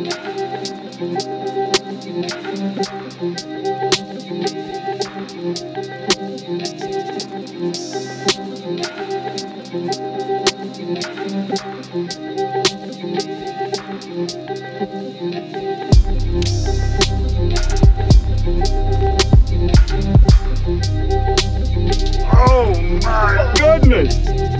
Oh my goodness!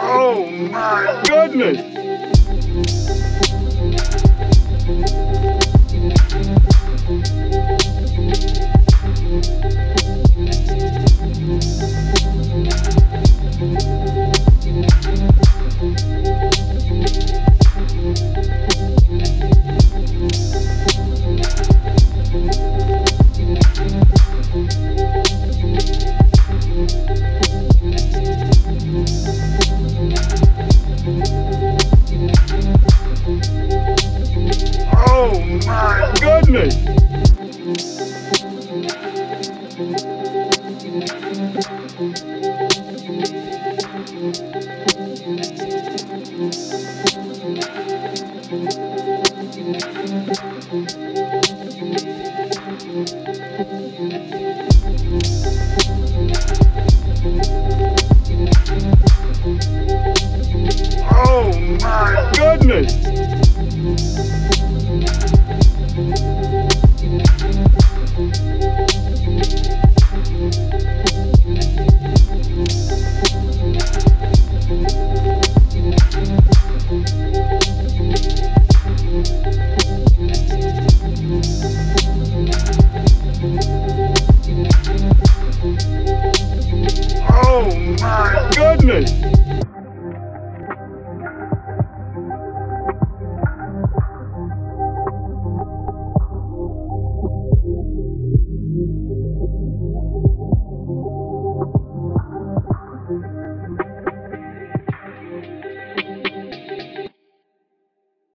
Oh my goodness! Oh my goodness! Listening.